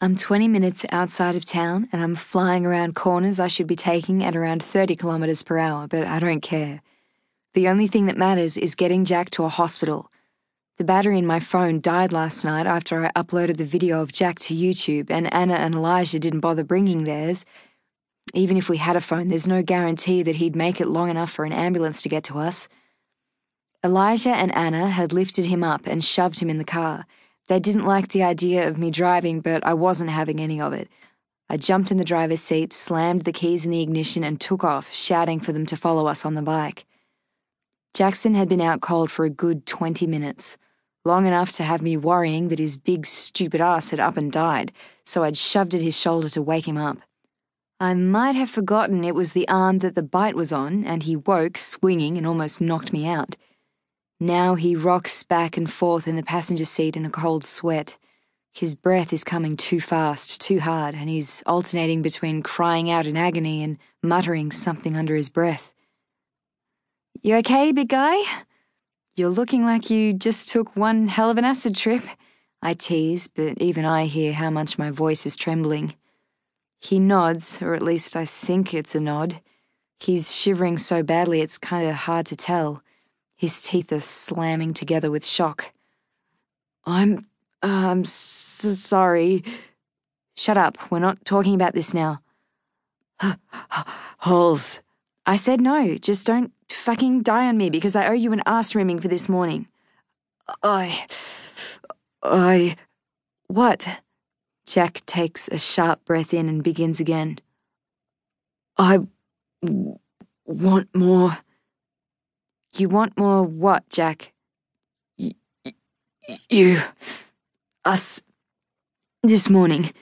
I'm 20 minutes outside of town and I'm flying around corners I should be taking at around 30 kilometers per hour, but I don't care. The only thing that matters is getting Jack to a hospital. The battery in my phone died last night after I uploaded the video of Jack to YouTube, and Anna and Elijah didn't bother bringing theirs. Even if we had a phone, there's no guarantee that he'd make it long enough for an ambulance to get to us. Elijah and Anna had lifted him up and shoved him in the car. They didn't like the idea of me driving, but I wasn't having any of it. I jumped in the driver's seat, slammed the keys in the ignition, and took off, shouting for them to follow us on the bike. Jackson had been out cold for a good 20 minutes, long enough to have me worrying that his big, stupid ass had up and died, so I'd shoved at his shoulder to wake him up. I might have forgotten it was the arm that the bite was on, and he woke, swinging, and almost knocked me out. Now he rocks back and forth in the passenger seat in a cold sweat. His breath is coming too fast, too hard, and he's alternating between crying out in agony and muttering something under his breath. You okay, big guy? You're looking like you just took one hell of an acid trip. I tease, but even I hear how much my voice is trembling. He nods, or at least I think it's a nod. He's shivering so badly it's kind of hard to tell. His teeth are slamming together with shock. I'm. Uh, I'm so sorry. Shut up. We're not talking about this now. Holes. I said no. Just don't fucking die on me because I owe you an ass rimming for this morning. I. I. What? Jack takes a sharp breath in and begins again. I want more. You want more what, Jack? Y- y- you. Us. This morning.